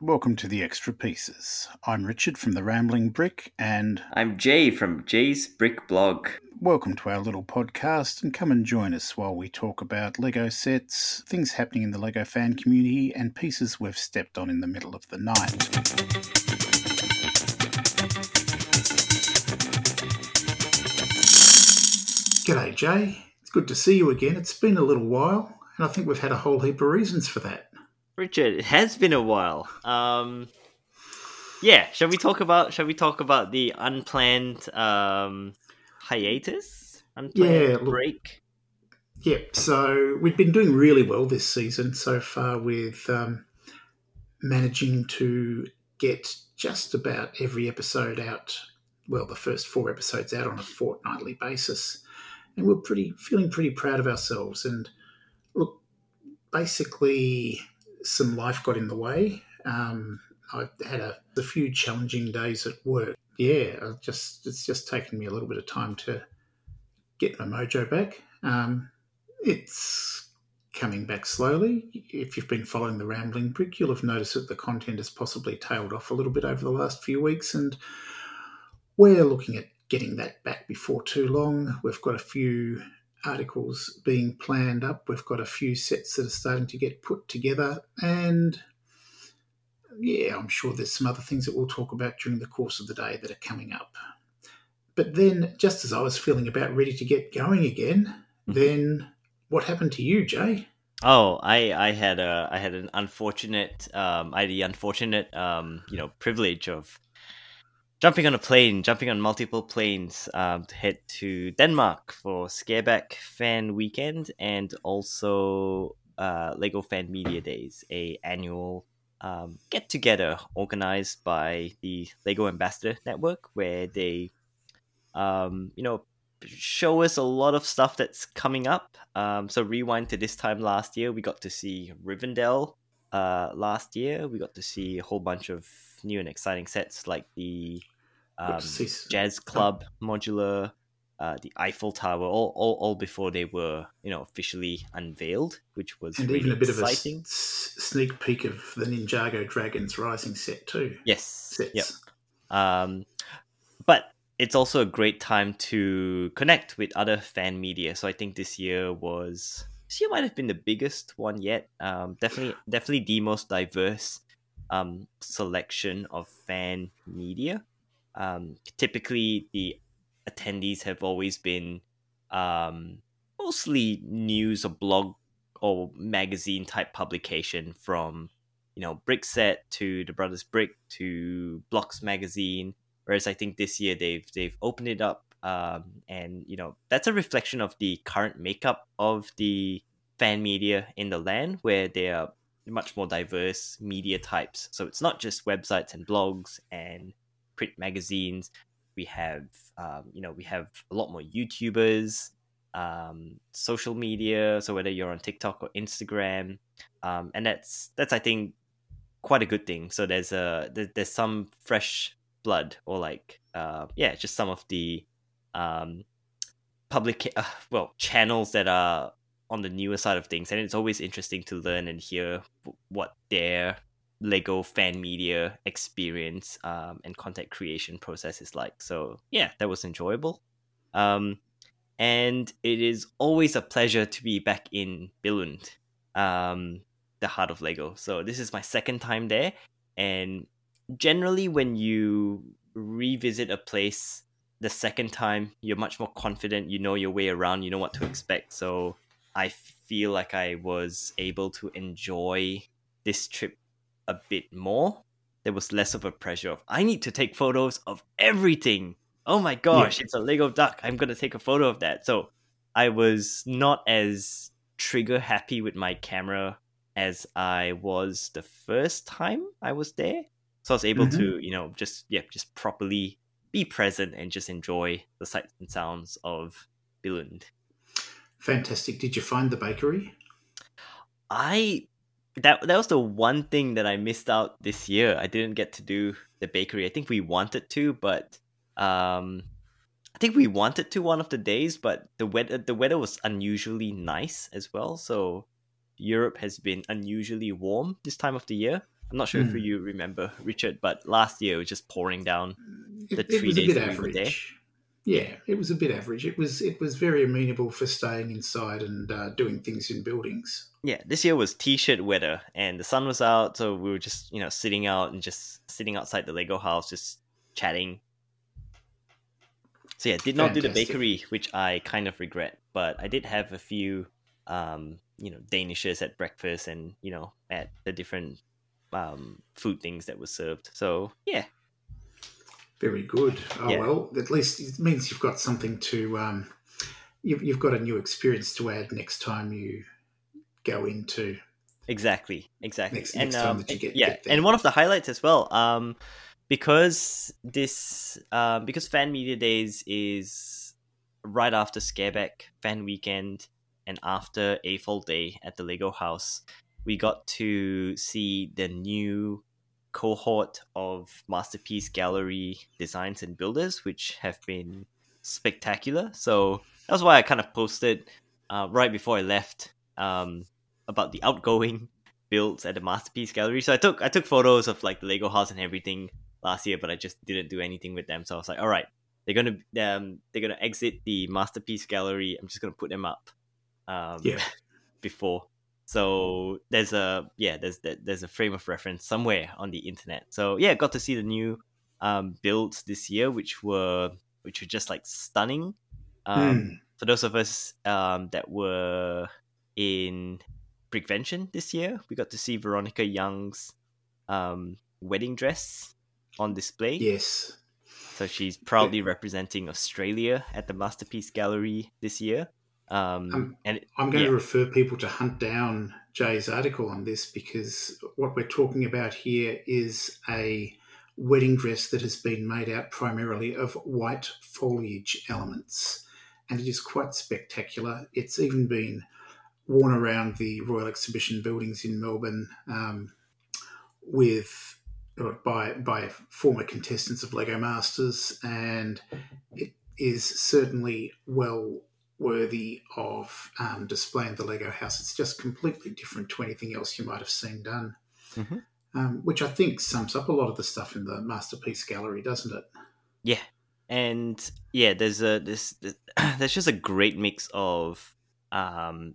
Welcome to the Extra Pieces. I'm Richard from the Rambling Brick, and I'm Jay from Jay's Brick Blog. welcome to our little podcast. And come and join us while we talk about Lego sets, things happening in the Lego fan community, and pieces we've stepped on in the middle of the night. G'day, Jay. It's good to see you again. It's been a little while, and I think we've had a whole heap of reasons for that. Richard, it has been a while. Um, yeah, shall we talk about shall we talk about the unplanned um, hiatus, unplanned Yeah, look- break? Yep. So we've been doing really well this season so far with um, managing to get just about every episode out. Well, the first four episodes out on a fortnightly basis, and we're pretty feeling pretty proud of ourselves. And look, basically, some life got in the way. Um, I had a, a few challenging days at work. Yeah, I just it's just taken me a little bit of time to get my mojo back. Um, it's coming back slowly. If you've been following the Rambling Brick, you'll have noticed that the content has possibly tailed off a little bit over the last few weeks, and we're looking at getting that back before too long. We've got a few articles being planned up, we've got a few sets that are starting to get put together, and yeah, I'm sure there's some other things that we'll talk about during the course of the day that are coming up. But then, just as I was feeling about ready to get going again, then what happened to you, Jay? Oh, I, I had a I had an unfortunate um I had the unfortunate um you know privilege of jumping on a plane, jumping on multiple planes um, to head to Denmark for Skaerbaek Fan Weekend and also uh, Lego Fan Media Days, a annual um, get together organized by the Lego Ambassador Network, where they um, you know show us a lot of stuff that's coming up. Um, so rewind to this time last year, we got to see Rivendell. Uh, last year, we got to see a whole bunch of new and exciting sets like the um, to see s- Jazz Club modular, uh, the Eiffel Tower, all, all all before they were you know officially unveiled, which was and really even a bit exciting. of a s- sneak peek of the Ninjago Dragons Rising set too. yes, Sets. yep. Um, but it's also a great time to connect with other fan media. So I think this year was this year might have been the biggest one yet. Um, definitely, definitely the most diverse um, selection of fan media. Um, typically, the attendees have always been um, mostly news or blog or magazine type publication from you know Brickset to the Brothers Brick to Blocks Magazine. Whereas I think this year they've they've opened it up, um, and you know that's a reflection of the current makeup of the fan media in the land, where they are much more diverse media types. So it's not just websites and blogs and print magazines. We have um, you know we have a lot more YouTubers, um, social media. So whether you're on TikTok or Instagram, um, and that's that's I think quite a good thing. So there's a there, there's some fresh blood or like uh, yeah, just some of the um, public uh, well channels that are on the newer side of things, and it's always interesting to learn and hear what their Lego fan media experience um, and content creation process is like. So yeah, that was enjoyable. Um, and it is always a pleasure to be back in Billund, um, the heart of Lego. So this is my second time there, and generally when you revisit a place the second time, you're much more confident. You know your way around. You know what to expect. So I feel like I was able to enjoy this trip a bit more. There was less of a pressure of I need to take photos of everything. Oh my gosh, it's a Lego duck. I'm gonna take a photo of that. So I was not as trigger happy with my camera as I was the first time I was there. So I was able to, mm-hmm. you know, just yeah, just properly be present and just enjoy the sights and sounds of Billund. Fantastic. Did you find the bakery? I that that was the one thing that I missed out this year. I didn't get to do the bakery. I think we wanted to, but um I think we wanted to one of the days, but the weather the weather was unusually nice as well. So Europe has been unusually warm this time of the year. I'm not sure if Hmm. you remember Richard, but last year it was just pouring down. The it three a days bit that we were there. average. Yeah, it was a bit average. It was it was very amenable for staying inside and uh, doing things in buildings. Yeah, this year was t-shirt weather, and the sun was out, so we were just you know sitting out and just sitting outside the Lego house, just chatting. So yeah, did not do the bakery, which I kind of regret, but I did have a few, um, you know, danishes at breakfast, and you know, at the different um, food things that were served. So yeah, Very good. Oh Yeah. well, at least it means you've got something to. Um, you've, you've got a new experience to add next time you go into. Exactly, exactly. Next- and next time um, that you get- yeah, get there. and one of the highlights as well, um, because this, um, because Fan Media Days is right after Skaerbaek Fan Weekend and after AFOL Day at the Lego House, we got to see the new cohort of Masterpiece Gallery designs and builders, which have been spectacular. So that's why I kind of posted uh, right before I left um, about the outgoing builds at the Masterpiece Gallery. So I took I took photos of like the Lego house and everything last year, but I just didn't do anything with them. So I was like, all right, they're gonna um, they're gonna exit the Masterpiece Gallery. I'm just gonna put them up um, Yeah. before. So there's a yeah there's there's a frame of reference somewhere on the internet. So yeah, got to see the new um, builds this year, which were which were just like stunning. Um, Hmm. for those of us um, that were in Brickvention this year, we got to see Veronica Young's um, wedding dress on display. Yes. So she's proudly representing Australia at the Masterpiece Gallery this year. Um, Um, and I'm going Yeah. to refer people to hunt down Jay's article on this because what we're talking about here is a wedding dress that has been made out primarily of white foliage elements. And it is quite spectacular. It's even been worn around the Royal Exhibition buildings in Melbourne um, with by by former contestants of Lego Masters, and it is certainly well worthy of um, displaying the Lego house. It's just completely different to anything else you might have seen done, Mhm. um, which I think sums up a lot of the stuff in the masterpiece gallery, doesn't it? Yeah, and yeah, there's a this there's just a great mix of um,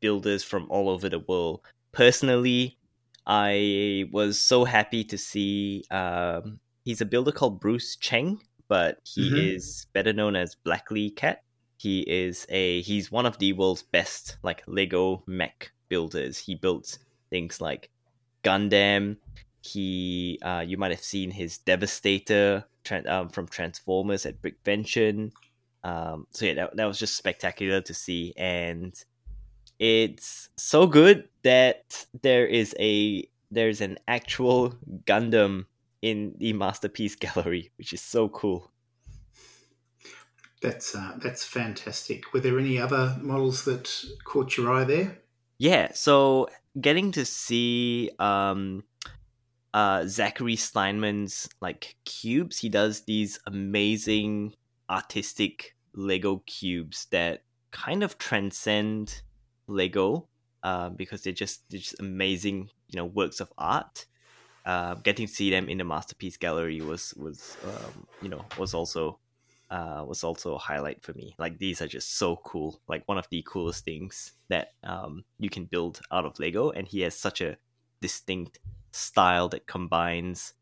builders from all over the world. Personally, I was so happy to see um, he's a builder called Bruce Cheng, but he Mhm. is better known as Blackley Cat. He is a he's one of the world's best like Lego mech builders. He built things like Gundam. He, uh, you might have seen his Devastator tran um, from Transformers at Brickvention. Um, so yeah, that, that was just spectacular to see, and it's so good that there is a there's an actual Gundam in the masterpiece gallery, which is so cool. That's uh, that's fantastic. Were there any other models that caught your eye there? Yeah, so getting to see um uh Zachary Steinman's like cubes, he does these amazing artistic Lego cubes that kind of transcend Lego uh, because they're just they're just amazing, you know, works of art. Uh, getting to see them in the masterpiece gallery was was um, you know was also uh, was also a highlight for me. Like these are just so cool. Like one of the coolest things that um, you can build out of Lego, and he has such a distinct style that combines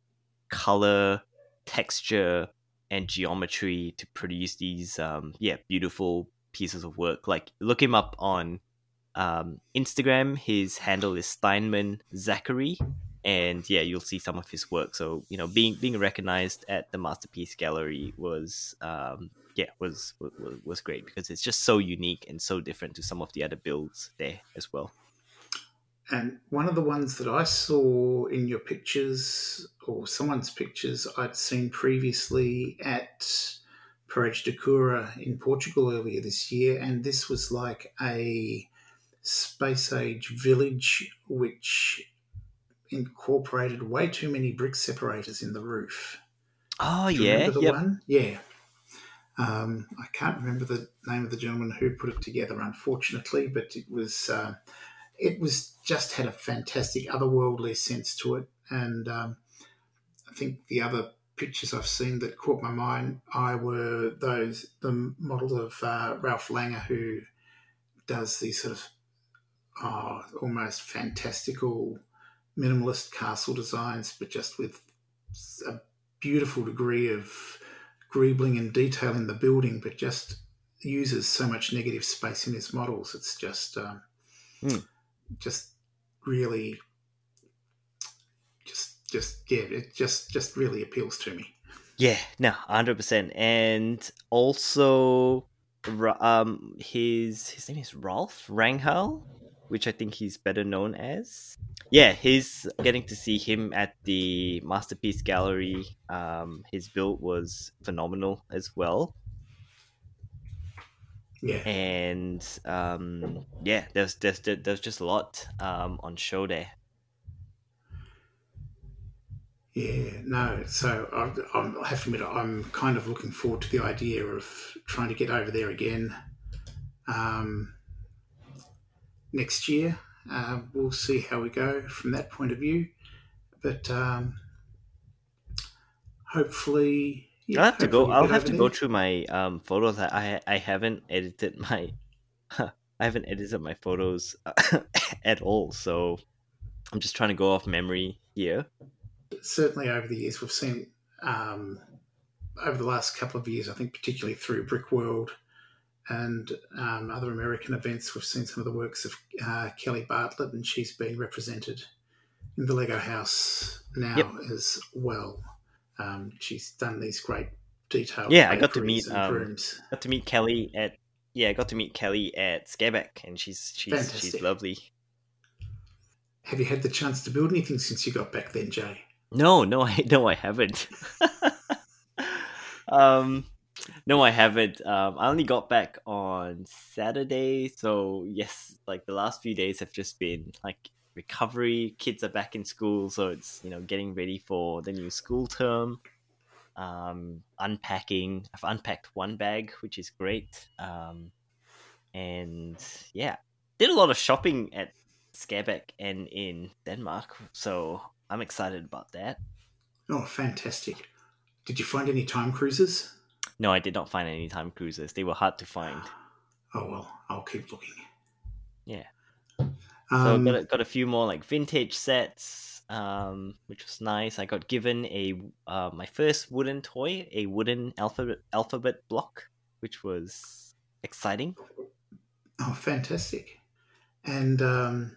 color, texture, and geometry to produce these um, yeah beautiful pieces of work. Like look him up on um, Instagram. His handle is Steinman Zachary, and yeah, you'll see some of his work. So you know, being being recognized at the Masterpiece Gallery was um, yeah was, was was great because it's just so unique and so different to some of the other builds there as well. And one of the ones that I saw in your pictures, or someone's pictures, I'd seen previously at Paredes de Coura in Portugal earlier this year, and this was like a space age village which incorporated way too many brick separators in the roof. Oh yeah, remember the yep. one? Yeah. Um, I can't remember the name of the gentleman who put it together, unfortunately, but it was uh, it was just had a fantastic otherworldly sense to it, And um, I think the other pictures I've seen that caught my mind eye were those the models of uh, Ralph Langer, who does these sort of oh, almost fantastical minimalist castle designs, but just with a beautiful degree of greebling and detail in the building, but just uses so much negative space in his models. It's just, um, mm. just really, just, just yeah, it just, just really appeals to me. Yeah, no, hundred percent, and also, um, his his name is Rolf Wranghal, which I think he's better known as. Yeah, he's getting to see him at the Masterpiece Gallery. Um, his build was phenomenal as well. Yeah. And um, yeah, there's there's there's just a lot um, on show there. Yeah, no. So I, I have to admit, I'm kind of looking forward to the idea of trying to get over there again um, next year. Uh, we'll see how we go from that point of view, but um, hopefully yeah, I'll have to go. I'll have to there. go through my um, photos. I I haven't edited my I haven't edited my photos at all. So I'm just trying to go off memory here. Certainly, over the years, we've seen um, over the last couple of years. I think particularly through Brickworld and um, other American events, we've seen some of the works of uh, Kelly Bartlett, and she's been represented in the Lego House now yep. as well. Um, she's done these great detailed. Yeah, I got to meet um, got to meet Kelly at yeah, I got to meet Kelly at Skaerbaek, and she's she's Fantastic. she's lovely. Have you had the chance to build anything since you got back then, Jay? No, no, I no, I haven't. um, no, I haven't. Um, I only got back on Saturday, so yes, like the last few days have just been like recovery. Kids are back in school, so it's you know getting ready for the new school term. Um, unpacking. I've unpacked one bag, which is great. Um, and yeah, did a lot of shopping at Skaerbaek and in Denmark, so I'm excited about that. Oh, fantastic! Did you find any time cruises? No, I did not find any time cruises. They were hard to find. Oh well, I'll keep looking. Yeah. Um, so got a, got a few more like vintage sets, um, which was nice. I got given a uh, my first wooden toy, a wooden alphabet alphabet block, which was exciting. Oh, fantastic! And um,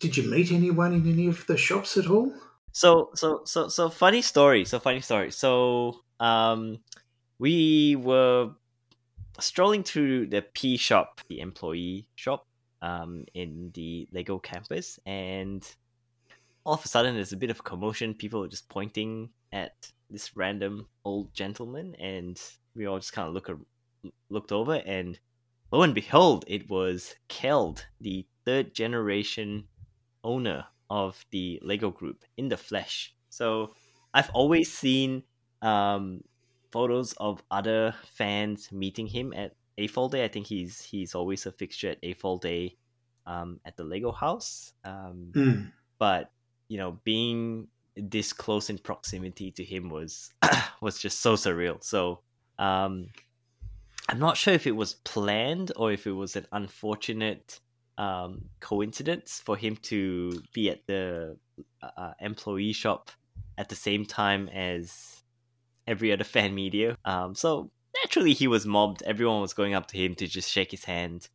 did you meet anyone in any of the shops at all? So, so, so, so funny story. So funny story. So, um, we were strolling through the P shop, the employee shop, um, in the Lego campus, and all of a sudden there's a bit of commotion. People are just pointing at this random old gentleman, and we all just kind of look looked over, and lo and behold, it was Kjeld, the third generation owner of the Lego group in the flesh. So I've always seen um, photos of other fans meeting him at AFOL Day. I think he's he's always a fixture at AFOL Day um, at the Lego house. Um, mm. But you know, being this close in proximity to him was was just so surreal. So um, I'm not sure if it was planned or if it was an unfortunate um, coincidence for him to be at the uh, uh employee shop at the same time as every other fan media. Um, so naturally, he was mobbed. Everyone was going up to him to just shake his hand,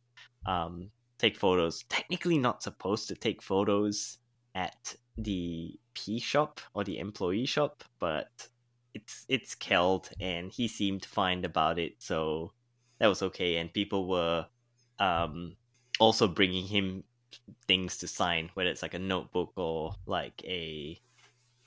um, take photos. Technically, not supposed to take photos at the P shop or the employee shop, but it's it's Kjeld, and he seemed fine about it, so that was okay. And people were um, also bringing him things to sign, whether it's like a notebook or like a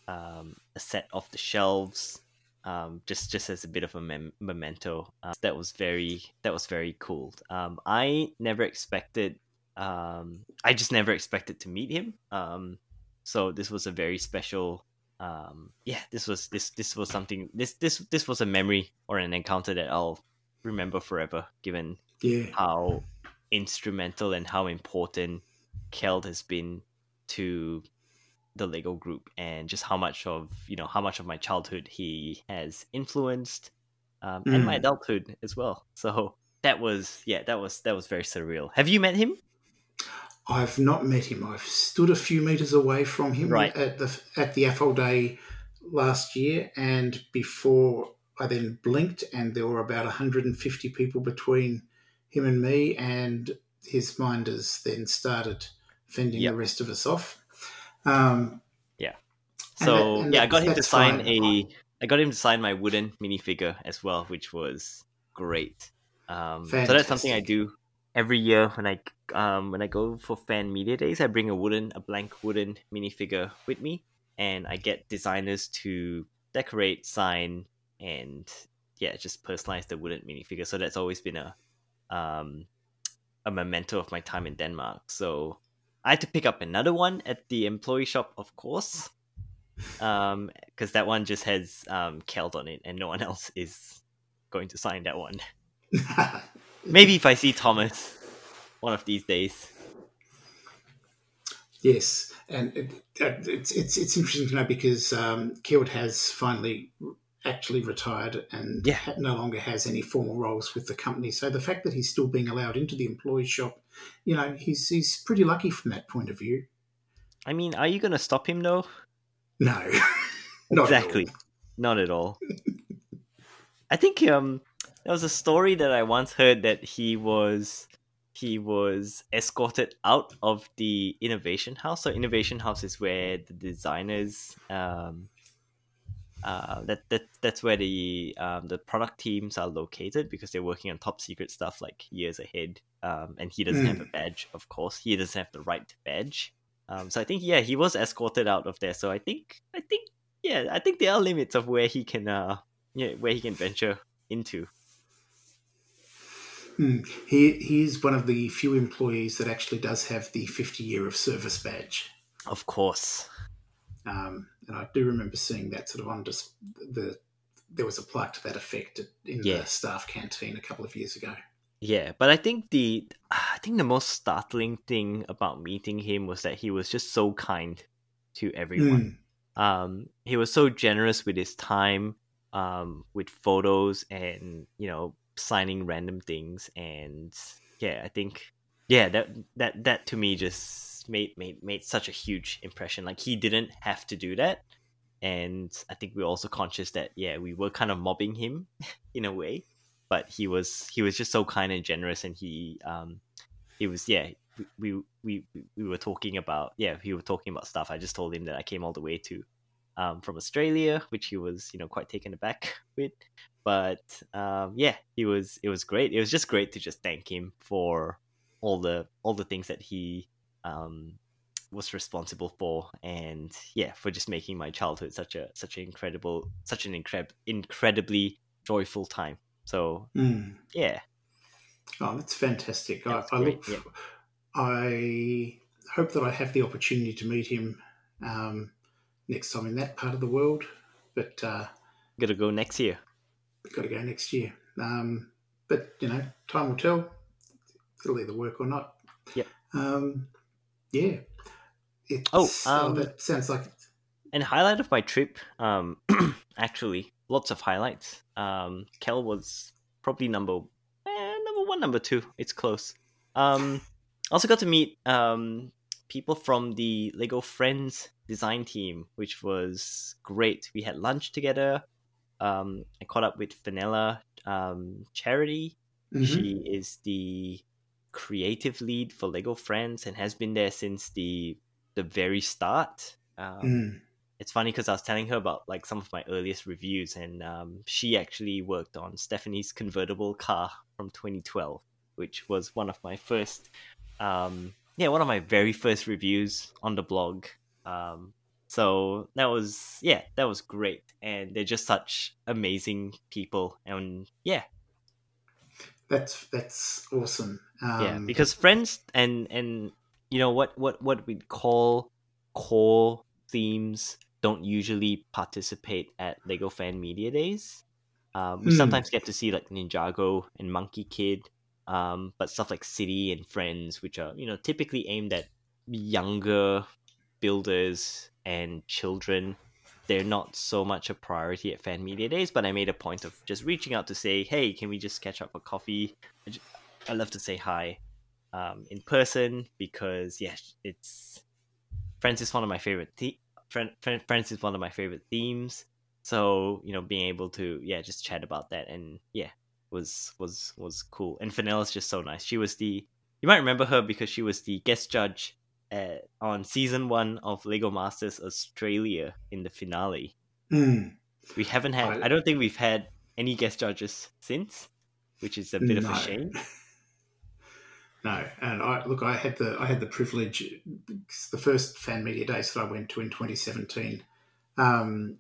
um, a set off the shelves um, just just as a bit of a mem- memento. Uh, that was very that was very cool. Um, I never expected. Um, I just never expected to meet him. Um, so this was a very special. Um, yeah, this was this this was something. This this this was a memory or an encounter that I'll remember forever. Given yeah. how instrumental and how important Kjeld has been to the Lego group and just how much of you know how much of my childhood he has influenced um, and my Mm. adulthood as well. So that was yeah that was that was very surreal. Have you met him? I've not met him. I've stood a few meters away from him Right. at the at the AFOL day last year, and before I then blinked, and there were about 150 people between him and me, and his minders then started fending Yep. the rest of us off. Um, yeah. So that- and yeah, I got him to sign a I got him to sign my wooden minifigure as well, which was great. Um, so that's something I do every year when I um, when I go for fan media days. I bring a wooden a blank wooden minifigure with me, and I get designers to decorate, sign, and yeah, just personalize the wooden minifigure. So that's always been a um, a memento of my time in Denmark. So I had to pick up another one at the employee shop, of course um because that one just has um Kjeld on it and no one else is going to sign that one maybe if i see thomas one of these days Yes, and it, it's it's it's interesting to know because um, Kjeld has finally actually retired and Yeah. no longer has any formal roles with the company. So the fact that he's still being allowed into the employee shop, you know, he's he's pretty lucky from that point of view. i mean are you gonna stop him though? No, not at all. exactly. Not at all. I think um there was a story that i once heard that he was he was escorted out of the innovation house. So innovation house is where the designers um uh, that, that that's where the um, the product teams are located because they're working on top secret stuff like years ahead. Um, and he doesn't have a badge, of course. He doesn't have the right badge. Um, so I think yeah, he was escorted out of there. So I think I think yeah, I think there are limits of where he can uh yeah where he can venture into. Hmm. He he's one of the few employees that actually does have the fifty year of service badge. Of course. Um, and I do remember seeing that sort of on just the there was a plaque to that effect in Yeah. the staff canteen a couple of years ago. Yeah, but I think the I think the most startling thing about meeting him was that he was just so kind to everyone. Mm. um, he was so generous with his time, um, with photos and you know signing random things, and yeah, I think yeah that that that to me just made made made such a huge impression. Like he didn't have to do that, and I think we are also conscious that yeah we were kind of mobbing him in a way, but he was he was just so kind and generous, and he um he was yeah we we we, we were talking about yeah we were talking about stuff. I just told him that I came all the way to um, from Australia, which he was you know quite taken aback with. But um, yeah, he was it was great. It was just great to just thank him for all the all the things that he um, was responsible for, and yeah, for just making my childhood such a such an incredible such an incredible incredibly joyful time. So Mm. yeah, Oh, that's fantastic. I, I look. yeah. I hope that I have the opportunity to meet him um, next time in that part of the world. But uh, gotta go next year. got to go next year. Um, but you know, time will tell. It'll either work or not. Yeah. Um, yeah. It's, Oh, um, that sounds like It. And highlight of my trip, um, actually, lots of highlights. Um, Kjeld was probably number eh, number one, number two. It's close. Um, also got to meet um people from the Lego Friends design team, which was great. We had lunch together. Um, I caught up with Fenella um, Charity. Mhm. She is the creative lead for Lego Friends and has been there since the the very start. Um, Mm. it's funny because I was telling her about like some of my earliest reviews, and um, she actually worked on Stephanie's convertible car from 2012, which was one of my first, um, yeah, one of my very first reviews on the blog. Um, so that was yeah, that was great, and they're just such amazing people, and yeah, That's that's awesome. Um, yeah because friends and and you know what what what we call core themes don't usually participate at lego fan media days um, we Hmm. sometimes get to see like ninjago and monkey kid um, but stuff like city and friends which are you know typically aimed at younger builders and children, they're not so much a priority at fan media days. But I made a point of just reaching out to say, hey, can we just catch up for coffee? I love to say hi um, in person because yes, it's Friends is one of my favorite the- Friends is one of my favorite themes. So you know, being able to yeah just chat about that and yeah was was was cool. And Fenella's just so nice. She was the you might remember her because she was the guest judge at, on season one of Lego Masters Australia in the finale. Mm. We haven't had. I, I, don't think we've had any guest judges since, which is a bit no. of a shame. No, and I look. I had the I had the privilege. The first fan media days that I went to in 2017, um,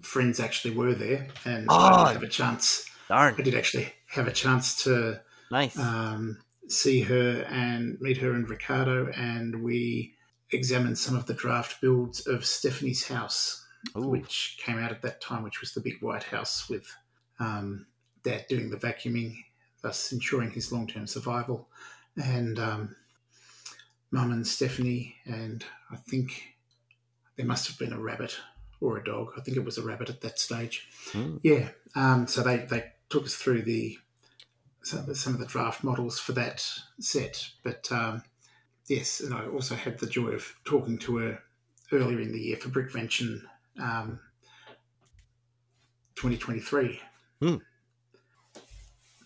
friends actually were there, and oh, I did have a chance. Darn. I did actually have a chance to nice um, see her and meet her and Ricardo, and we examined some of the draft builds of Stephanie's house, Ooh. which came out at that time, which was the big white house with um, Dad doing the vacuuming thus ensuring his long term survival. And um, Mum and Stephanie, and I think there must have been a rabbit or a dog. I think it was a rabbit at that stage. Mm. Yeah. Um, so they, they took us through the some of the draft models for that set. But um, yes, and I also had the joy of talking to her earlier in the year for Brickvention um, 2023. Mm.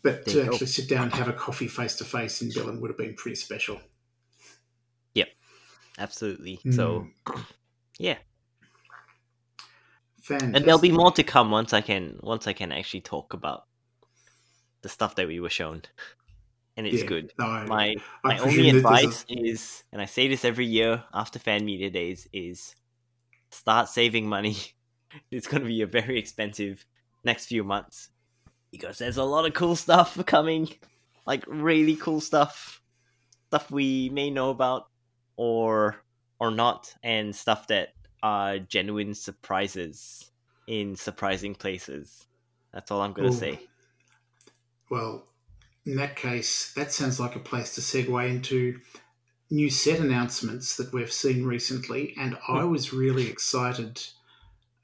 But to actually sit down and have a coffee face to face in Billund would have been pretty special. Yep, absolutely. Mm. So, yeah. Fantastic. And there'll be more to come once I can once I can actually talk about the stuff that we were shown, and it's yeah, good. No, my I my only advice a... is, and I say this every year after fan media days, is start saving money. it's going to be a very expensive next few months because there's a lot of cool stuff coming, like really cool stuff, stuff we may know about or or not, and stuff that are genuine surprises in surprising places. That's all I'm going to say. Well, in that case, that sounds like a place to segue into new set announcements that we've seen recently. And I was really excited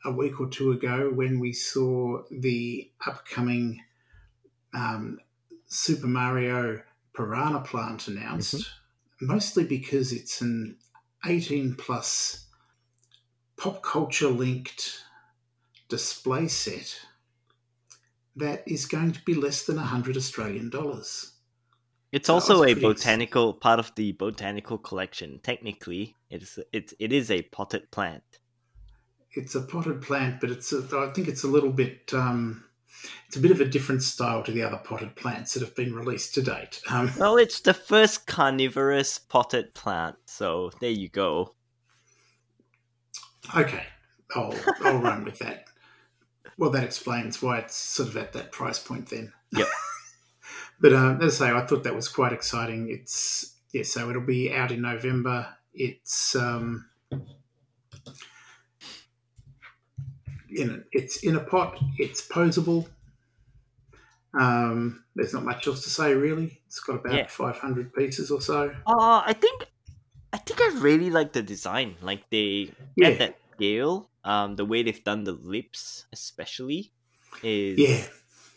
a week or two ago when we saw the upcoming um, Super Mario Piranha Plant announced, mm-hmm. mostly because it's an 18 plus pop culture linked display set that is going to be less than 100 Australian dollars. It's also a botanical ex- part of the botanical collection. Technically, it's it, it is a potted plant. It's a potted plant, but it's a, I think it's a little bit um, it's a bit of a different style to the other potted plants that have been released to date. Um, well, it's the first carnivorous potted plant, so there you go. Okay, I'll I'll run with that. Well, that explains why it's sort of at that price point then. Yep. but um, as I say, I thought that was quite exciting. It's yeah, so it'll be out in November. It's um, in it's in a pot. It's posable. Um, there's not much else to say really. It's got about yeah. 500 pieces or so. Uh, I think I think I really like the design. Like they yeah. at that scale, um, the way they've done the lips, especially, is yeah,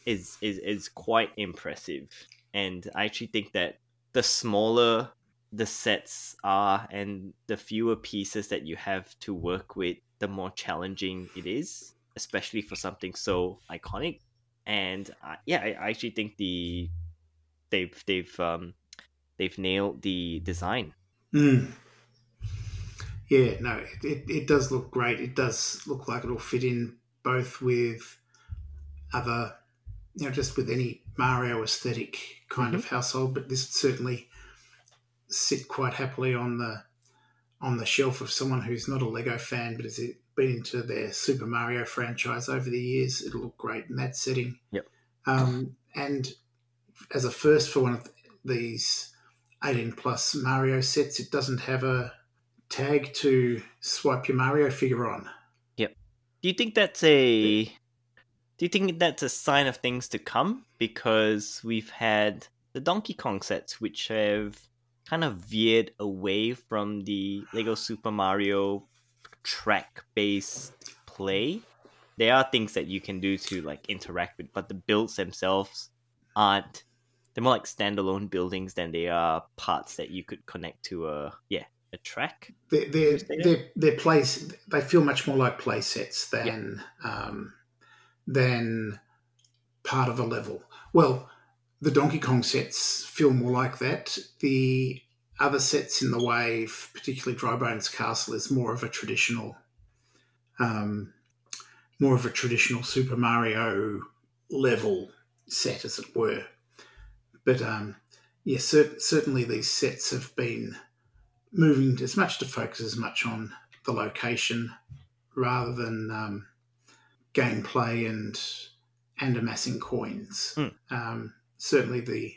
is is is quite impressive. And I actually think that the smaller the sets are and the fewer pieces that you have to work with, the more challenging it is, especially for something so iconic. And uh, yeah, I, I actually think the they've they've um they've nailed the design. Mm. Yeah, no, it, it, it, does look great. It does look like it'll fit in both with other, you know, just with any Mario aesthetic kind mm-hmm. of household, but this certainly sit quite happily on the on the shelf of someone who's not a Lego fan but has been into their Super Mario franchise over the years. It'll look great in that setting. Yep. Um, and as a first for one of these 18 plus Mario sets, it doesn't have a tag to swipe your Mario figure on. Yep. Do you think that's a do you think that's a sign of things to come? Because we've had the Donkey Kong sets which have kind of veered away from the Lego Super Mario track based play. There are things that you can do to like interact with, but the builds themselves aren't. They're more like standalone buildings than they are parts that you could connect to a yeah a track. They're they're, they're, place. They feel much more like play sets than yeah. um, than part of a level. Well, the Donkey Kong sets feel more like that. The other sets in the wave, particularly Dry Bones Castle, is more of a traditional, um, more of a traditional Super Mario level set, as it were. But um, yeah, cer- certainly these sets have been moving as much to focus as much on the location rather than um, gameplay and and amassing coins. Mm. Um, certainly, the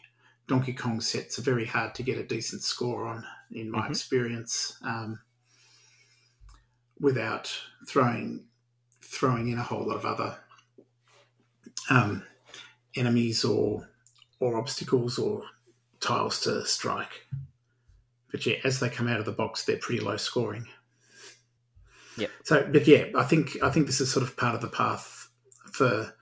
Donkey Kong sets are very hard to get a decent score on, in my mm-hmm. experience, um, without throwing throwing in a whole lot of other um, enemies or or obstacles or tiles to strike. But yeah, as they come out of the box, they're pretty low scoring. Yeah. So, but yeah, I think I think this is sort of part of the path for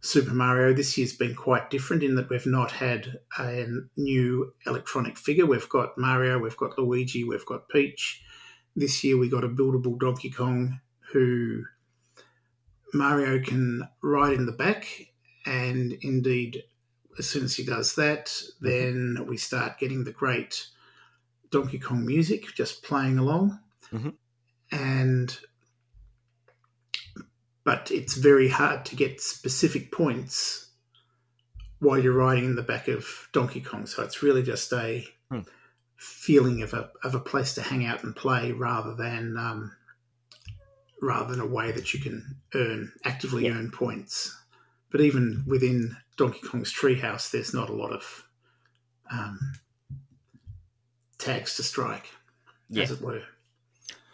Super Mario this year's been quite different in that we've not had a new electronic figure. We've got Mario, we've got Luigi, we've got Peach. This year we got a buildable Donkey Kong who Mario can ride in the back, and indeed, as soon as he does that, mm-hmm. then we start getting the great Donkey Kong music just playing along. Mm-hmm. And but it's very hard to get specific points while you're riding in the back of Donkey Kong. So it's really just a hmm. feeling of a of a place to hang out and play rather than um, rather than a way that you can earn actively yeah. earn points. But even within Donkey Kong's treehouse, there's not a lot of um, tags to strike, yeah. as it were.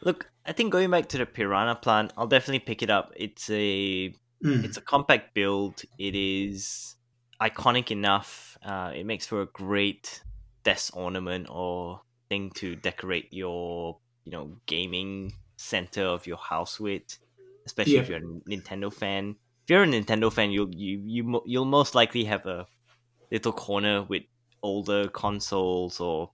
Look, I think going back to the Piranha plant, I'll definitely pick it up. It's a mm. it's a compact build. It is iconic enough. Uh, it makes for a great desk ornament or thing to decorate your you know gaming center of your house with, especially yeah. if you're a Nintendo fan. If you're a Nintendo fan, you'll you you you'll most likely have a little corner with older consoles or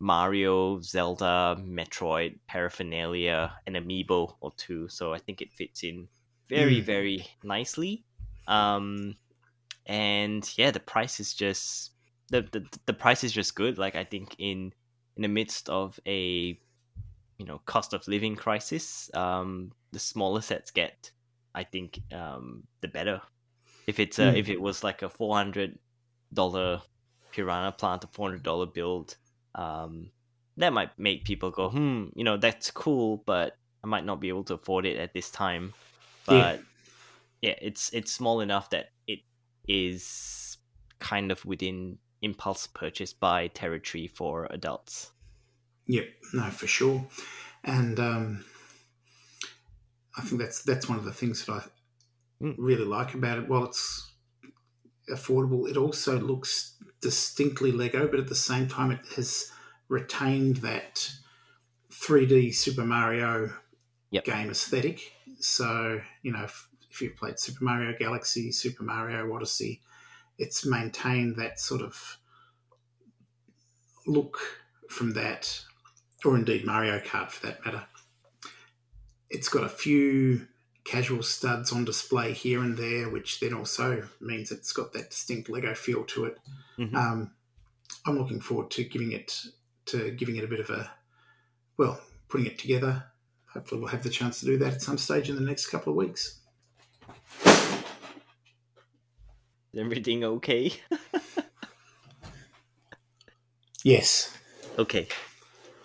Mario, Zelda, Metroid, paraphernalia, an amiibo or two. So I think it fits in very, mm. very nicely. Um, and yeah, the price is just the, the the price is just good. Like I think in in the midst of a you know cost of living crisis, um, the smaller sets get, I think, um, the better. If it's a, mm. if it was like a four hundred dollar piranha plant, a four hundred dollar build, um, that might make people go, hmm, you know, that's cool, but I might not be able to afford it at this time. But yeah, yeah it's it's small enough that it is kind of within impulse purchase buy territory for adults. Yep, no, for sure, and um, I think that's that's one of the things that I mm. really like about it. While it's affordable, it also looks distinctly Lego, but at the same time, it has retained that 3D Super Mario yep. game aesthetic. So, you know, if, if, you've played Super Mario Galaxy, Super Mario Odyssey, it's maintained that sort of look from that, or indeed Mario Kart for that matter. It's got a few casual studs on display here and there, which then also means it's got that distinct Lego feel to it. Mm-hmm. Um, I'm looking forward to giving it to giving it a bit of a well, putting it together. Hopefully, we'll have the chance to do that at some stage in the next couple of weeks. Is everything okay? yes. Okay.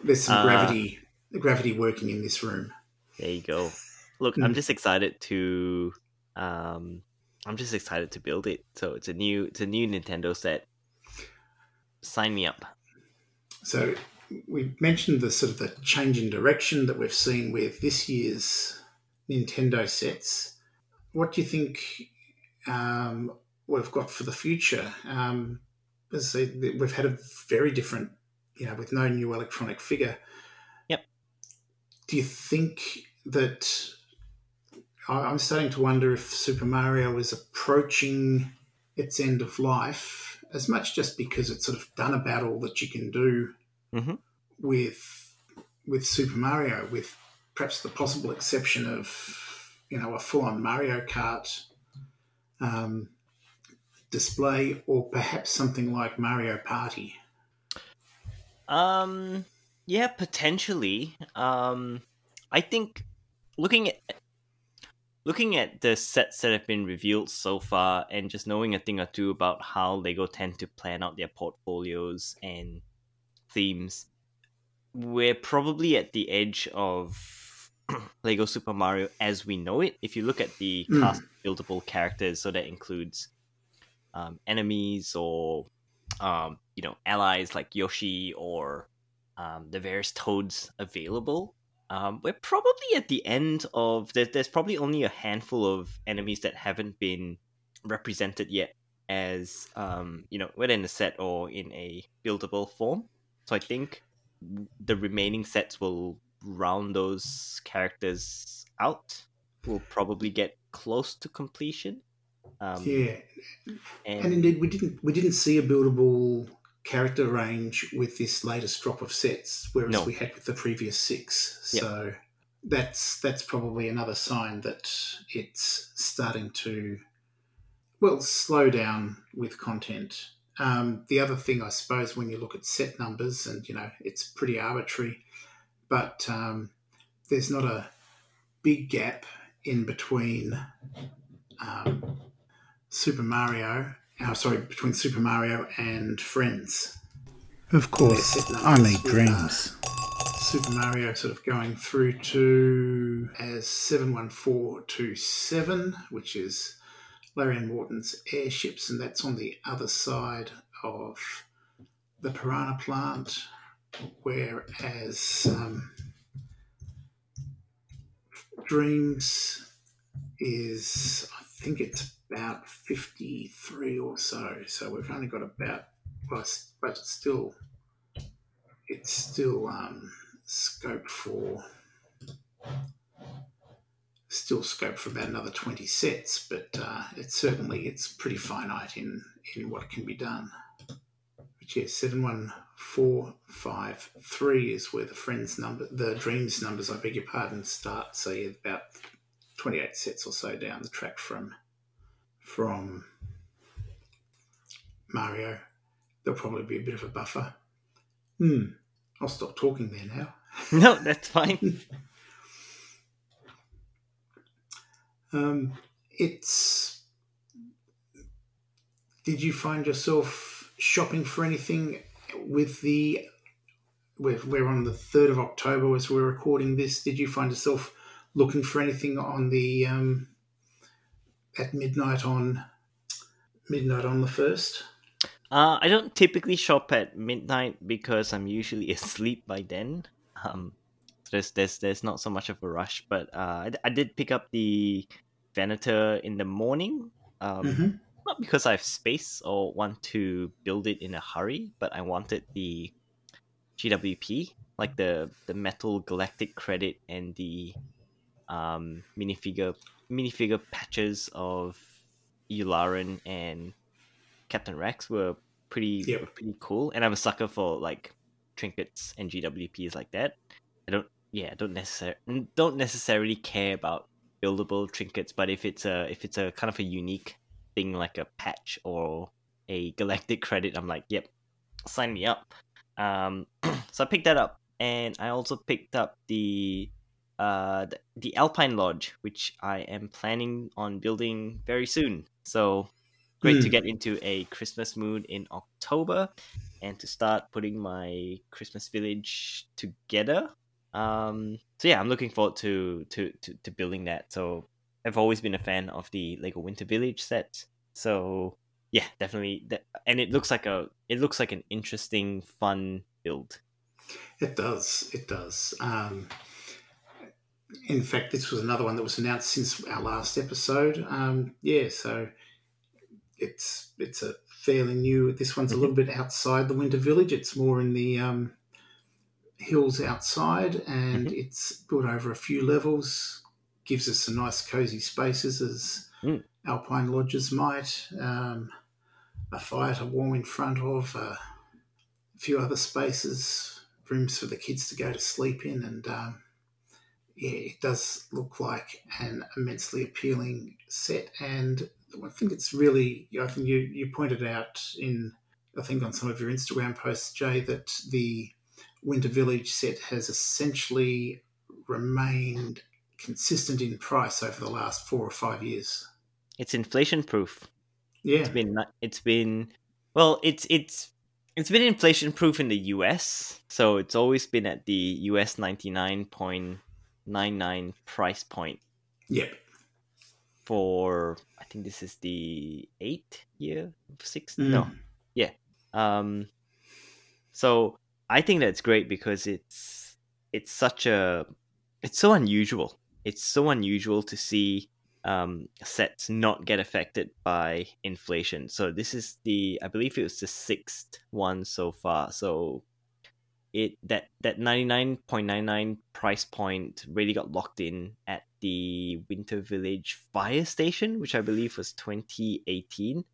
There's some uh, gravity gravity working in this room. There you go. Look, I'm hmm. just excited to um I'm just excited to build it. So it's a new it's a new Nintendo set. Sign me up. So we mentioned the sort of the change in direction that we've seen with this year's Nintendo sets. What do you think um, we've got for the future? Um, as I say, we've had a very different, you know, with no new electronic figure. Yep. Do you think that I'm starting to wonder if Super Mario is approaching its end of life, as much just because it's sort of done about all that you can do Mhm. with with Super Mario, with perhaps the possible exception of you know a full-on Mario Kart um, display, or perhaps something like Mario Party. Um, yeah, potentially. Um, I think looking at looking at the sets that have been revealed so far, and just knowing a thing or two about how Lego tend to plan out their portfolios and themes, we're probably at the edge of Lego Super Mario as we know it. If you look at the Mm. cast buildable characters, so that includes um, enemies or um, you know allies like Yoshi or um, the various toads available. Um, we're probably at the end of there, there's probably only a handful of enemies that haven't been represented yet as um, you know whether in a set or in a buildable form. So I think the remaining sets will round those characters out. We'll probably get close to completion. Um, Yeah, and, and indeed we didn't we didn't see a buildable character range with this latest drop of sets, whereas No. we had with the previous six. Yep. So that's that's probably another sign that it's starting to well slow down with content. Um, the other thing, I suppose, when you look at set numbers, and you know, it's pretty arbitrary, but um, there's not a big gap in between um, Super Mario. Uh, sorry, between Super Mario and Friends. Of course, Yes, it I need dreams. Super Mario sort of going through to as 71427, which is Larry and Morton's airships, and that's on the other side of the Piranha plant, whereas um, Dreams is, I think it's about 53 or so, so we've only got about, well, but it's still it's still um, scope for still scope for about another 20 sets but uh, it's certainly it's pretty finite in in what can be done. Which is 71453 is where the friends number the dreams numbers i beg your pardon start. So yeah about 28 sets or so down the track from from mario there'll probably be a bit of a buffer Hmm. I'll stop talking there now. no, that's fine. Um, it's. Did you find yourself shopping for anything with the? We're, we're on the third of October as we're recording this. Did you find yourself looking for anything on the um, at midnight on midnight on the first? Uh, I don't typically shop at midnight because I'm usually asleep by then. Um, there's there's there's not so much of a rush, but uh, I, I did pick up the Venator in the morning. Um, Mhm. not because I have space or want to build it in a hurry, but I wanted the GWP, like the the metal galactic credit and the um, minifigure minifigure patches of Yularen and Captain Rex were pretty Yep. were pretty cool, and I'm a sucker for like trinkets and GWPs like that. I don't, yeah, I don't necessarily don't necessarily care about buildable trinkets, but if it's a if it's a kind of a unique thing like a patch or a galactic credit, I'm like, yep, sign me up. Um, so I picked that up, and I also picked up the uh the, the Alpine Lodge, which I am planning on building very soon. So great to Hmm. get into a Christmas mood in October and to start putting my Christmas village together. Um, so yeah, I'm looking forward to, to to to building that. So I've always been a fan of the Lego Winter Village set. So yeah, definitely. That, and it looks like a it looks like an interesting, fun build. It does. It does. Um, in fact, this was another one that was announced since our last episode. Um, yeah, so it's it's a fairly new. This one's a little bit outside the Winter Village. It's more in the um, hills outside, and mm-hmm. it's built over a few levels. Gives us some nice cozy spaces as mm. alpine lodges might. Um, a fire to warm in front of, uh, a few other spaces, rooms for the kids to go to sleep in, and um, yeah, it does look like an immensely appealing set. And I think it's really, I think you, you pointed out in, I think on some of your Instagram posts, Jay, that the Winter Village set has essentially remained consistent in price over the last four or five years. It's inflation proof. Yeah, it's been it's been well, it's it's it's been inflation proof in the US, so it's always been at the US ninety nine point nine nine price point. Yep. For I think this is the eighth year, sixth. Mm. No, yeah. Um. So I think that's great because it's it's such a it's so unusual. It's so unusual to see um, sets not get affected by inflation. So this is the I believe it was the sixth one so far. So it that that 99.99 price point really got locked in at the Winter Village fire station, which I believe was 2018.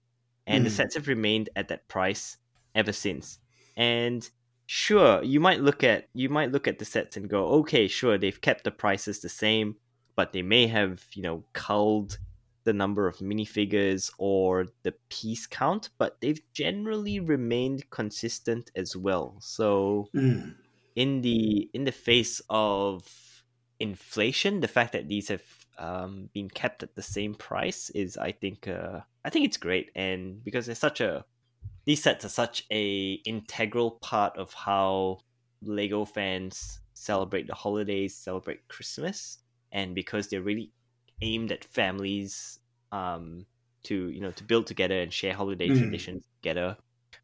And mm. the hmm. sets have remained at that price ever since. And sure, you might look at you might look at the sets and go, okay, sure, they've kept the prices the same, but they may have, you know, culled the number of minifigures or the piece count, but they've generally remained consistent as well. So mm. in the in the face of inflation, the fact that these have um, been kept at the same price is, I think, uh, I think it's great, and because it's such a these sets are such a integral part of how Lego fans celebrate the holidays, celebrate Christmas, and because they're really aimed at families um, to you know to build together and share holiday mm. traditions together.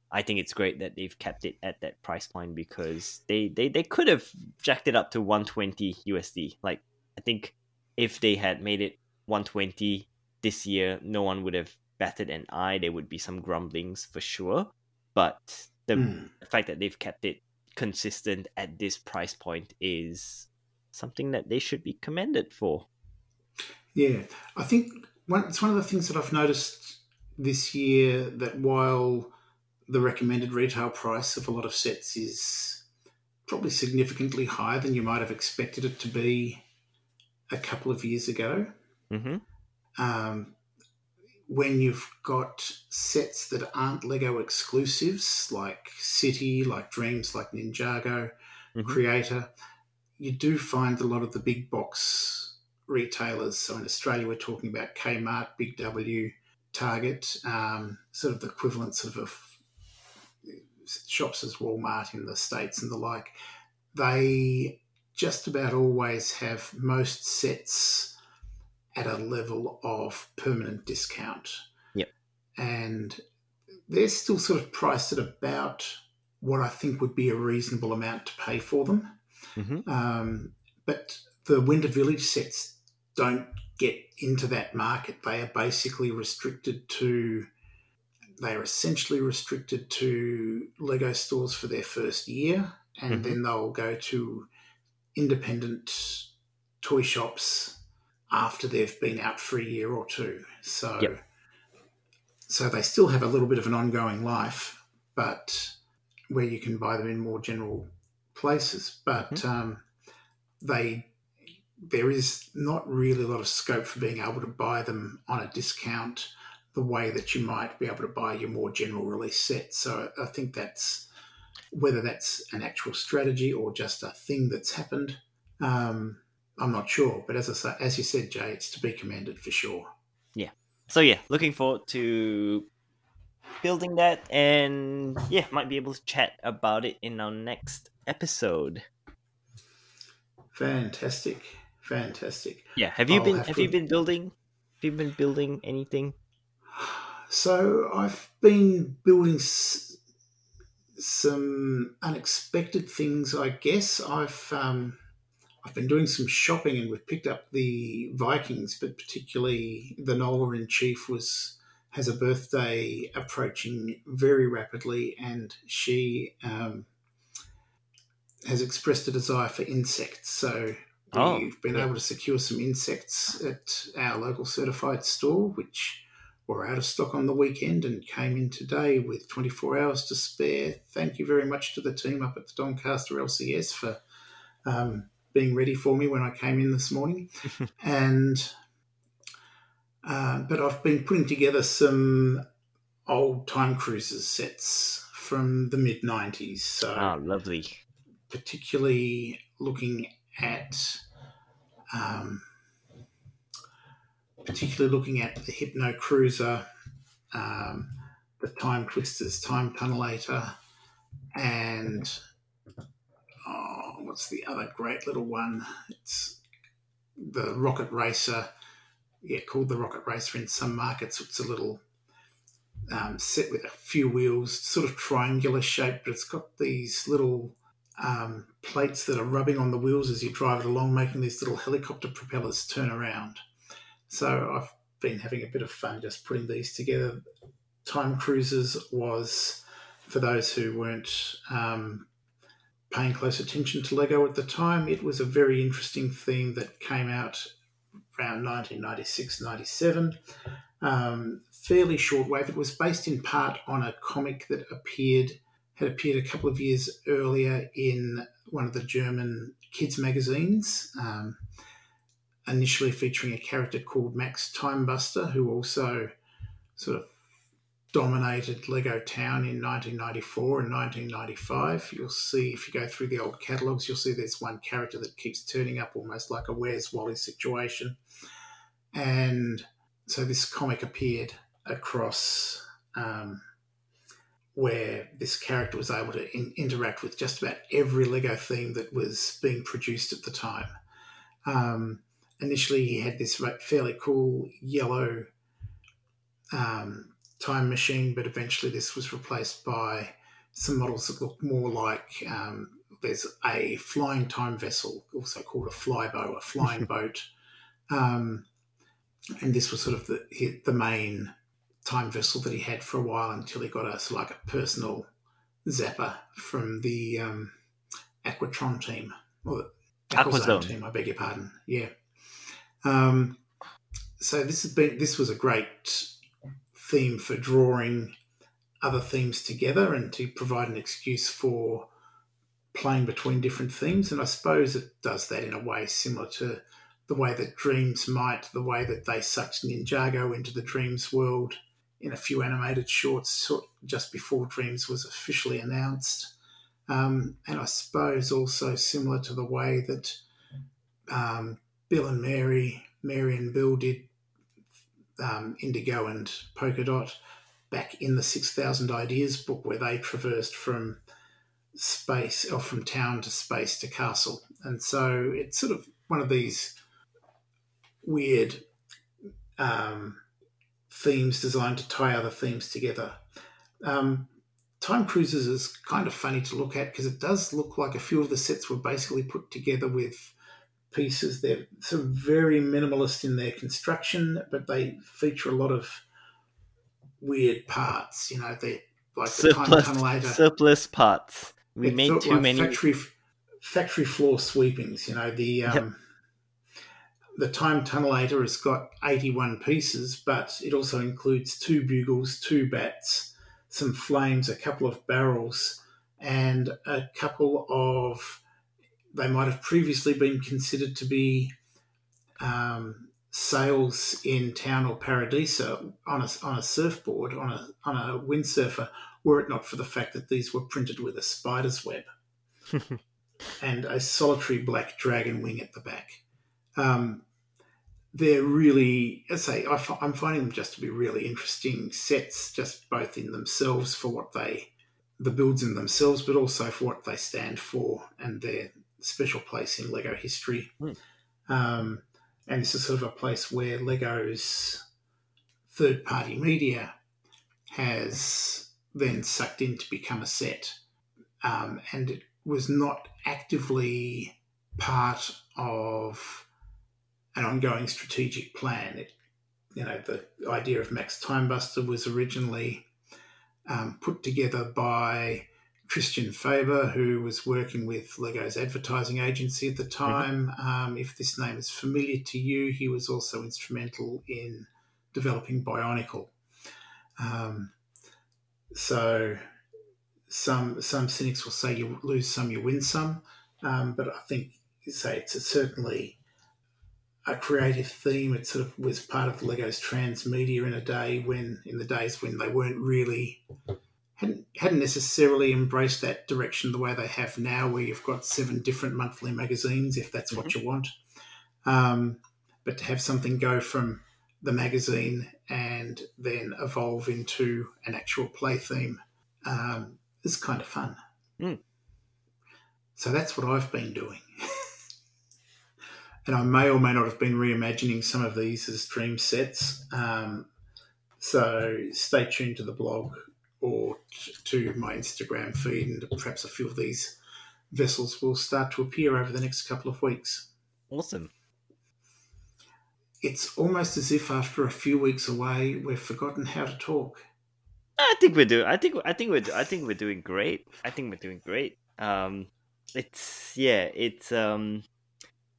I think it's great that they've kept it at that price point because they, they, they could have jacked it up to 120 USD. Like I think if they had made it 120 this year, no one would have batted an eye, there would be some grumblings for sure. But the, mm. fact that they've kept it consistent at this price point is something that they should be commended for. Yeah, I think one, it's one of the things that I've noticed this year that while the recommended retail price of a lot of sets is probably significantly higher than you might have expected it to be a couple of years ago. Mm-hmm. Um, when you've got sets that aren't Lego exclusives, like City, like Dreams, like Ninjago, mm-hmm. Creator, you do find a lot of the big box retailers. So in Australia, we're talking about Kmart, Big W, Target, um, sort of the equivalents sort of shops as Walmart in the States and the like. They just about always have most sets at a level of permanent discount. Yep. And they're still sort of priced at about what I think would be a reasonable amount to pay for them. Mm-hmm. Um, but the Winter Village sets don't get into that market. They are basically restricted to, they are essentially restricted to Lego stores for their first year, and mm-hmm. then they'll go to independent toy shops after they've been out for a year or two. So, yep. so they still have a little bit of an ongoing life, but where you can buy them in more general places. But mm-hmm. um, they there is not really a lot of scope for being able to buy them on a discount the way that you might be able to buy your more general release set. So I think that's whether that's an actual strategy or just a thing that's happened. Um, I'm not sure, but as I say, as you said, Jay, it's to be commended for sure. Yeah. So yeah, looking forward to building that, and yeah, might be able to chat about it in our next episode. Fantastic, fantastic. Yeah. Have you I'll been have, have you been building? Have you been building anything? So I've been building s- some unexpected things. I guess I've. Um, I've been doing some shopping and we've picked up the Vikings, but particularly the Nola in Chief was has a birthday approaching very rapidly, and she um, has expressed a desire for insects. So Oh, we've been yeah. able to secure some insects at our local certified store, which were out of stock on the weekend and came in today with 24 hours to spare. Thank you very much to the team up at the Doncaster LCS for um, being ready for me when I came in this morning. and uh, but I've been putting together some old time cruisers sets from the mid 90s. So Ah, lovely. particularly looking at um, particularly looking at the Hypno Cruiser, um, the Time Twisters, Time Tunnelator, and oh, what's the other great little one? It's the Rocket Racer. Yeah, called the Rocket Racer in some markets. It's a little um, set with a few wheels, sort of triangular shape, but it's got these little um, plates that are rubbing on the wheels as you drive it along, making these little helicopter propellers turn around. So I've been having a bit of fun just putting these together. Time Cruisers was, for those who weren't um, paying close attention to Lego at the time, it was a very interesting theme that came out around 1996 97. Um, fairly short wave. It was based in part on a comic that appeared had appeared a couple of years earlier in one of the German kids magazines, um, initially featuring a character called Max Timebuster, who also sort of dominated Lego Town in 1994 and 1995. You'll see if you go through the old catalogues, you'll see there's one character that keeps turning up almost like a Where's Wally situation. And so this comic appeared across um, where this character was able to in- interact with just about every Lego theme that was being produced at the time. Um, initially, he had this fairly cool yellow um, time machine, but eventually this was replaced by some models that look more like um, there's a flying time vessel, also called a flybow, a flying boat. Um, and this was sort of the, the main time vessel that he had for a while until he got a sort of like a personal zapper from the um, Aquatron team or the Aquazone. team. I beg your pardon. Yeah. Um, so this has been this was a great theme for drawing other themes together and to provide an excuse for playing between different themes. And I suppose it does that in a way similar to the way that Dreams might, the way that they sucked Ninjago into the Dreams world in a few animated shorts just before Dreams was officially announced. Um, and I suppose also similar to the way that um, Bill and Mary, Mary and Bill did um, Indigo and Polka Dot back in the 6,000 Ideas book, where they traversed from space or from town to space to castle. And so it's sort of one of these weird um, themes designed to tie other themes together. Um, Time Cruisers is kind of funny to look at because it does look like a few of the sets were basically put together with pieces. They're sort of very minimalist in their construction, but they feature a lot of weird parts. You know, they like the time Surplus, tunnelator. surplus parts. We made too like many. factory factory floor sweepings. You know the um, Yep. The time tunnelator has got eighty one pieces, but it also includes two bugles, two bats, some flames, a couple of barrels, and a couple of they might have previously been considered to be um, sails in town or Paradisa on a, on a surfboard on a on a windsurfer, were it not for the fact that these were printed with a spider's web and a solitary black dragon wing at the back. Um, they're really, I say, I fi- I'm finding them just to be really interesting sets, just both in themselves for what they, the builds in themselves, but also for what they stand for and their special place in Lego history. Hmm. Um, and this is sort of a place where Lego's third party media has then sucked in to become a set. Um, and it was not actively part of an ongoing strategic plan. It, you know, the idea of Max Timebuster was originally um, put together by Christian Faber, who was working with Lego's advertising agency at the time. Mm-hmm. Um, if this name is familiar to you, he was also instrumental in developing Bionicle. Um, so some some cynics will say you lose some, you win some, um, but I think say it's a, certainly a creative theme. It sort of was part of Lego's transmedia in a day when in the days when they weren't really hadn't hadn't necessarily embraced that direction the way they have now, where you've got seven different monthly magazines, if that's mm-hmm. what you want. Um, but to have something go from the magazine and then evolve into an actual play theme um, is kind of fun. Mm. So that's what I've been doing. and I may or may not have been reimagining some of these as dream sets. Um, so stay tuned to the blog or to my Instagram feed, and perhaps a few of these vessels will start to appear over the next couple of weeks. Awesome. It's almost as if after a few weeks away, we've forgotten how to talk. I think we're doing. I think. I think we're. I think we're doing great. I think we're doing great. Um, it's yeah. It's um,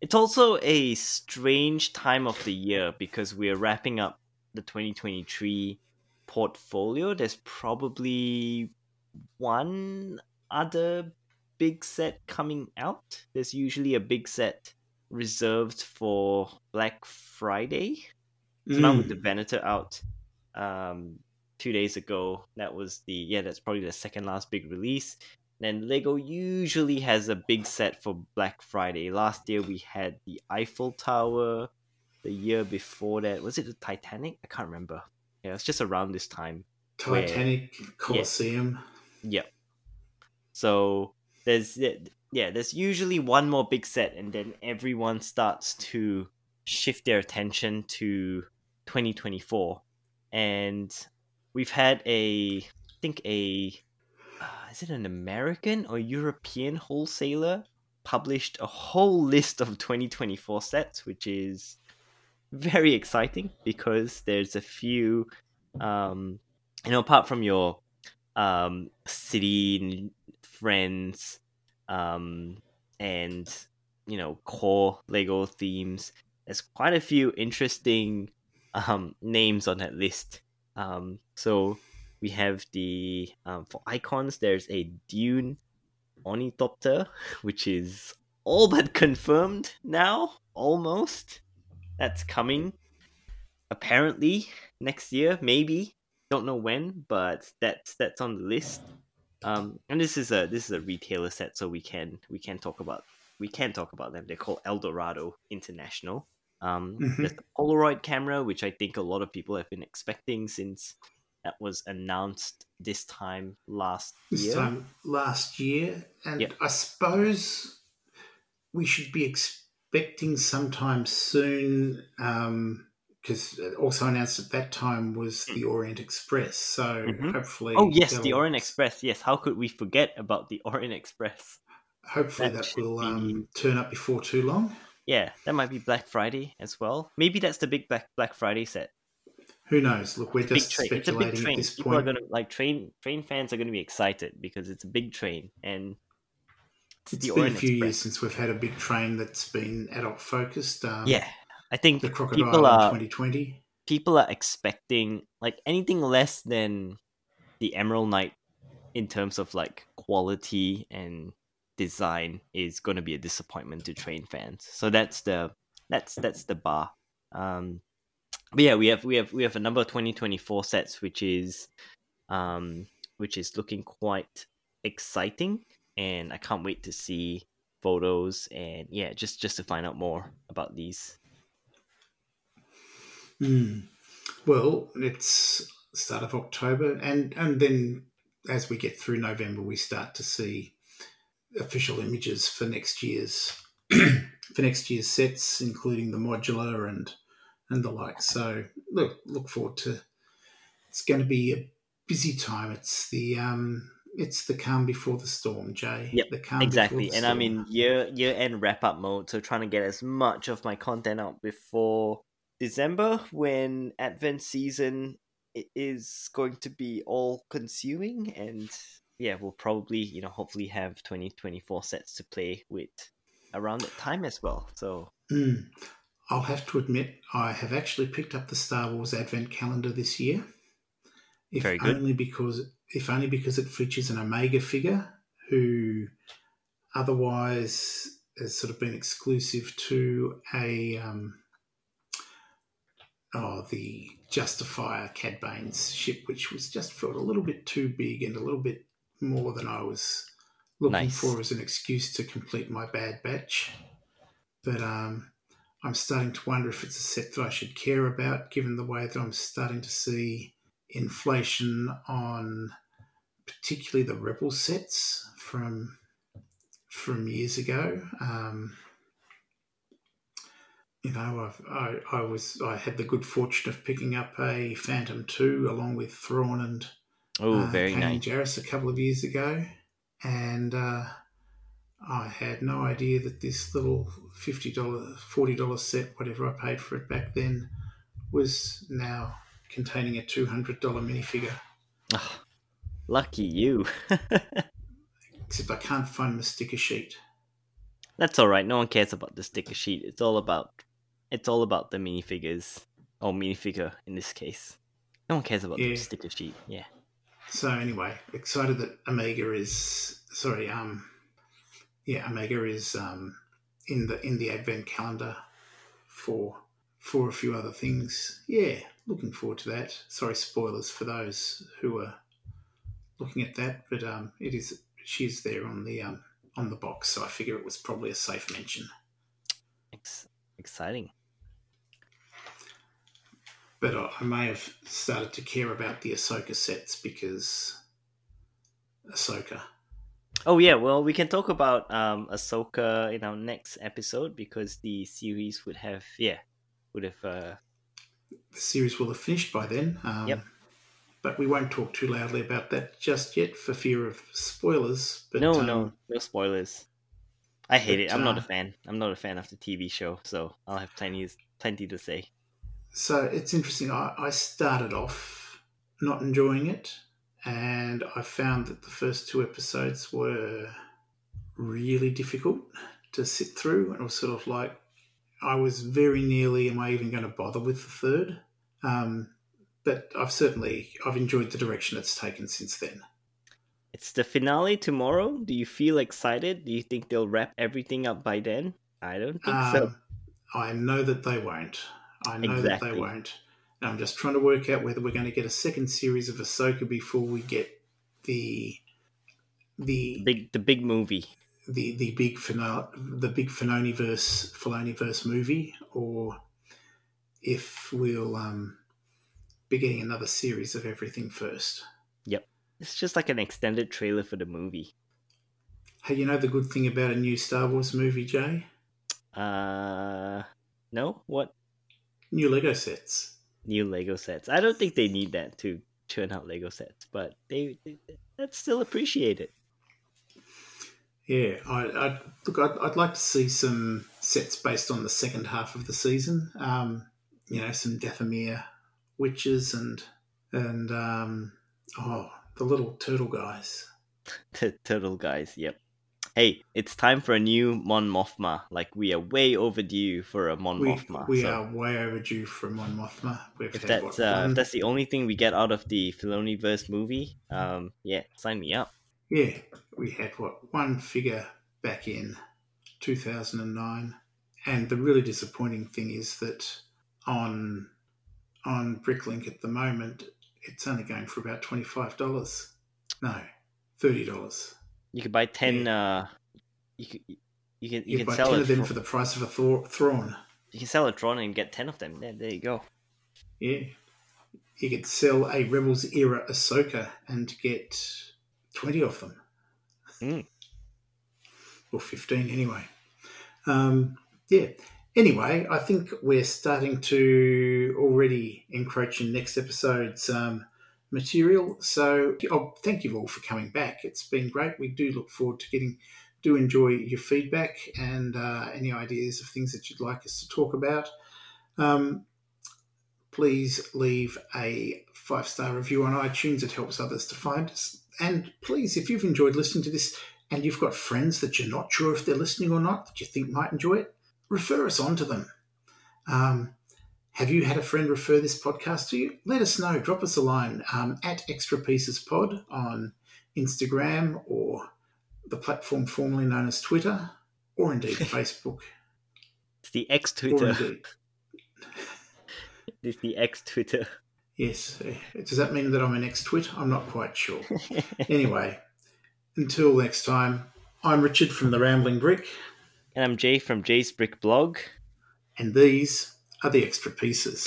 it's also a strange time of the year because we're wrapping up the 2023 portfolio, there's probably one other big set coming out. There's usually a big set reserved for Black Friday. So mm. now with the mm. Venator out um, two days ago, that was the yeah, that's probably the second last big release. Then Lego usually has a big set for Black Friday. Last year we had the Eiffel Tower. The year before that, was it the Titanic? I can't remember. Yeah, it's just around this time. Titanic where, Colosseum. Yeah. So there's yeah, there's usually one more big set, and then everyone starts to shift their attention to 2024, and we've had a I think a is it an American or European wholesaler published a whole list of 2024 sets, which is very exciting because there's a few, um, you know, apart from your um, city friends um, and you know core Lego themes, there's quite a few interesting um, names on that list. Um, so we have the um, for icons. There's a Dune Ornithopter, which is all but confirmed now, almost that's coming apparently next year, maybe. Don't know when, but that's that's on the list. Um, and this is a this is a retailer set, so we can we can talk about we can talk about them. They're called Eldorado International. Um, mm-hmm. There's the Polaroid camera, which I think a lot of people have been expecting since that was announced this time last this year. time last year, and yep. I suppose we should be expecting sometime soon, because um, also announced at that time was the Orient Express. So mm-hmm. hopefully, oh yes, the Orient Express. Yes, how could we forget about the Orient Express? Hopefully, that, that will be... um, turn up before too long. Yeah, that might be Black Friday as well. Maybe that's the big Black Black Friday set. Who knows? Look, we're just speculating at this People point. Are gonna, like train train fans are going to be excited because it's a big train and it's the been Orient a few Express. years since we've had a big train that's been adult focused. Um, yeah, I think the Crocodile people are, 2020. People are expecting like anything less than the Emerald Night in terms of like quality and design is going to be a disappointment to train fans. So that's the that's that's the bar. Um, but yeah, we have we have we have a number of 2024 sets, which is um, which is looking quite exciting and I can't wait to see photos and yeah, just just to find out more about these. Mm. Well, it's start of October, and and then as we get through November, we start to see official images for next year's for next year's sets, including the modular and and the like. So look look forward to. It's going to be a busy time. It's the um, it's the calm before the storm, Jay. Yep, the calm exactly. The and. I'm in year year end wrap up mode, so trying to get as much of my content out before December when Advent season is going to be all consuming and yeah, we'll probably you know hopefully have twenty twenty four sets to play with around that time as well. So mm. I'll have to admit I have actually picked up the Star Wars Advent calendar this year. If Very good. only because if only because it features an Omega figure who otherwise has sort of been exclusive to a um, oh the Justifier Cad Bane's ship, which was just felt a little bit too big and a little bit more than I was looking Nice. for as an excuse to complete my bad batch. But um, I'm starting to wonder if it's a set that I should care about, given the way that I'm starting to see inflation on particularly the Rebel sets from from years ago. Um, you know, I've, I I was I had the good fortune of picking up a Phantom Two along with Thrawn and oh, uh, very Kanan nice. Jarrus a couple of years ago, and uh, I had no idea that this little fifty dollar, forty dollar set, whatever I paid for it back then, was now containing a two hundred dollar minifigure. Ah, lucky you. Except I can't find my sticker sheet. That's all right. No one cares about the sticker sheet. It's all about it's all about the minifigures or minifigure in this case. No one cares about Yeah. the sticker sheet. Yeah. So anyway, excited that Omega is sorry, um, yeah, Omega is um in the in the Advent calendar for for a few other things. Yeah, looking forward to that. Sorry, spoilers for those who are looking at that, but um, it is she's there on the um on the box, so I figure it was probably a safe mention. Ex- exciting. But I, I may have started to care about the Ahsoka sets because Ahsoka. Oh yeah, well we can talk about um Ahsoka in our next episode because the series would have yeah would have uh the series will have finished by then. Um, Yep. But we won't talk too loudly about that just yet for fear of spoilers. But, no um, no no spoilers. I hate but, it. I'm not uh, a fan. I'm not a fan of the TV show, so I'll have plenty plenty to say. So it's interesting. I, I started off not enjoying it, and I found that the first two episodes were really difficult to sit through. And it was sort of like I was very nearly, am I even going to bother with the third? Um, but I've certainly I've enjoyed the direction it's taken since then. It's the finale tomorrow. Do you feel excited? Do you think they'll wrap everything up by then? I don't think so. Um, I know that they won't. I know that they won't. And I'm just trying to work out whether we're going to get a second series of Ahsoka before we get the the Big the big movie. the the big finale the big Filoni verse Filoni verse movie, or if we'll um, be getting another series of everything first. Yep, It's just like an extended trailer for the movie. Hey, you know the good thing about a new Star Wars movie, Jay? Uh no? What New Lego sets. New Lego sets? I don't think they need that to churn out Lego sets, but they, they that's still appreciated. Yeah, I, I look. I'd, I'd like to see some sets based on the second half of the season. Um, you know, some Dathomir witches and and um, oh, the little turtle guys. The turtle guys, yep. Hey, it's time for a new Mon Mothma. Like we are way overdue for a Mon We, Mothma. we so are way overdue for Mon Mothma. If that's uh, if that's the only thing we get out of the Filoniverse movie, um, yeah, sign me up. yeah, we had what one figure back in 2009, and the really disappointing thing is that on on Bricklink at the moment, it's only going for about twenty five dollars. No, thirty dollars. You could buy ten. Uh, you could you can you, You, can buy sell ten of them for the price of a Thor- Thrawn. you can sell a Thrawn and get ten of them. There, there you go. Yeah, you could sell a Rebels era Ahsoka and get twenty of them, Mm. or fifteen anyway. Um, yeah. Anyway, I think we're starting to already encroach in next episode's um, material. So, oh, thank you all for coming back. It's been great. We do look forward to getting, do enjoy your feedback and uh, any ideas of things that you'd like us to talk about. Um, please leave a five star review on iTunes. It helps others to find us. And please, if you've enjoyed listening to this and you've got friends that you're not sure if they're listening or not, that you think might enjoy it, refer us on to them. Um, have you had a friend refer this podcast to you? Let us know. Drop us a line um, at Extra Pieces Pod on Instagram or the platform formerly known as Twitter, or indeed Facebook. It's the ex Twitter. it's the ex Twitter. Yes. Does that mean that I'm an ex twit? I'm not quite sure. anyway, until next time, I'm Richard from The Rambling Brick. And I'm Jay from Jay's Brick Blog. And these are the extra pieces.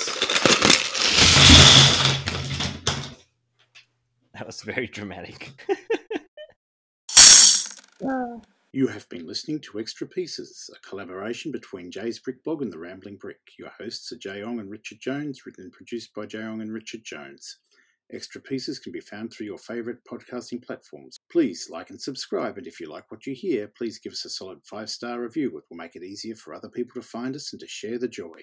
That was very dramatic. You have been listening to Extra Pieces, a collaboration between Jay's Brick Blog and The Rambling Brick. Your hosts are Jay Ong and Richard Jones, written and produced by Jay Ong and Richard Jones. Extra Pieces can be found through your favourite podcasting platforms. Please like and subscribe, and if you like what you hear, please give us a solid five star review. It will make it easier for other people to find us and to share the joy.